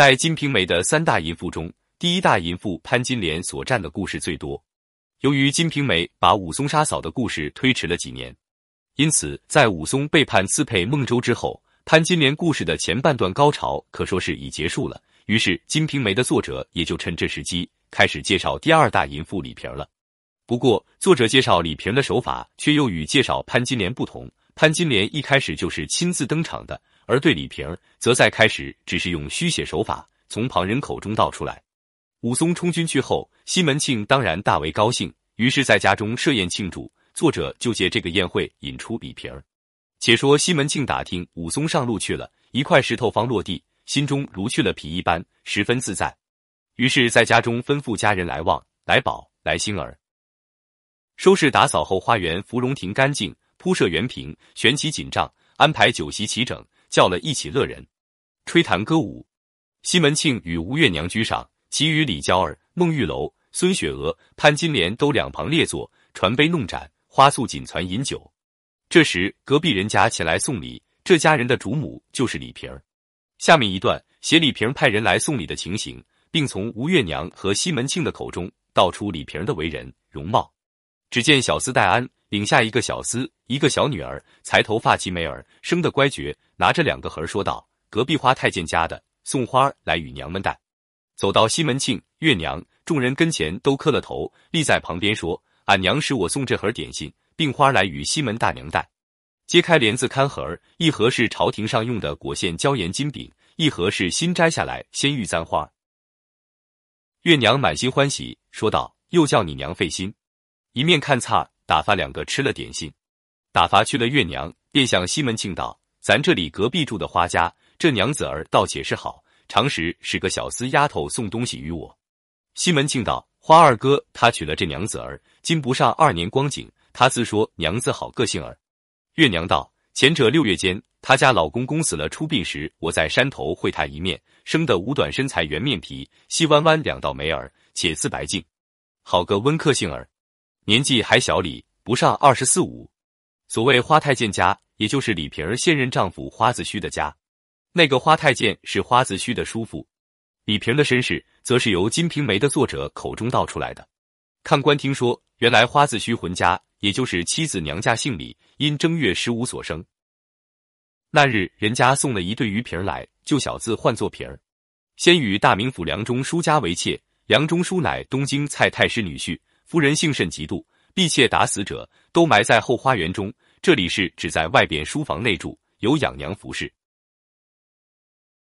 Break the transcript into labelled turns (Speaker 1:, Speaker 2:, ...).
Speaker 1: 在《金瓶梅》的三大淫妇中，第一大淫妇潘金莲所占的故事最多。由于《金瓶梅》把武松杀嫂的故事推迟了几年，因此在武松背叛刺配孟州之后，潘金莲故事的前半段高潮可说是已结束了。于是，《金瓶梅》的作者也就趁这时机开始介绍第二大淫妇李瓶了。不过，作者介绍李瓶的手法却又与介绍潘金莲不同。潘金莲一开始就是亲自登场的。而对李瓶，则在开始只是用虚写手法从旁人口中道出来。武松充军去后，西门庆当然大为高兴，于是在家中设宴庆祝。作者就借这个宴会引出李瓶儿。且说西门庆打听武松上路去了，一块石头方落地，心中如去了皮一般，十分自在。于是，在家中吩咐家人来旺、来宝、来星儿，收拾打扫后，花园芙蓉亭干净，铺设园圃，悬起锦帐，安排酒席齐整。叫了一起乐人，吹弹歌舞。西门庆与吴月娘居上，其余李娇儿、孟玉楼、孙雪娥、潘金莲都两旁列坐，传杯弄盏，花素锦攒饮酒。这时隔壁人家前来送礼，这家人的主母就是李瓶儿。下面一段写李瓶派人来送礼的情形，并从吴月娘和西门庆的口中道出李瓶的为人容貌。只见小厮戴安领下一个小厮，一个小女儿，才头发齐眉儿，生得乖觉，拿着两个盒说道：“隔壁花太监家的，送花来与娘们带。”走到西门庆、月娘众人跟前，都磕了头，立在旁边说：“俺娘使我送这盒点心，并花来与西门大娘带。”揭开帘子看盒儿，一盒是朝廷上用的果馅椒盐金饼，一盒是新摘下来鲜玉簪花。月娘满心欢喜，说道：“又叫你娘费心。”一面看菜打发两个吃了点心，打发去了月娘，便向西门庆道：“咱这里隔壁住的花家，这娘子儿倒且是好，常时使个小厮丫头送东西与我。”西门庆道：“花二哥他娶了这娘子儿，今不上二年光景，他自说娘子好个性儿。”月娘道：“前者六月间，他家老公公死了出殡时，我在山头会他一面，生得五短身材，圆面皮，细弯弯两道眉儿，且似白净，好个温客性儿。”年纪还小李，不上二十四五。所谓花太监家，也就是李瓶儿现任丈夫花子虚的家。那个花太监是花子虚的叔父。李瓶的身世，则是由《金瓶梅》的作者口中道出来的。看官听说，原来花子虚浑家，也就是妻子娘家姓李，因正月十五所生。那日人家送了一对鱼瓶来，就小字唤作瓶儿。先与大名府梁中书家为妾，梁中书乃东京蔡太师女婿。夫人性甚嫉妒，婢妾打死者都埋在后花园中。这里是只在外边书房内住，有养娘服侍。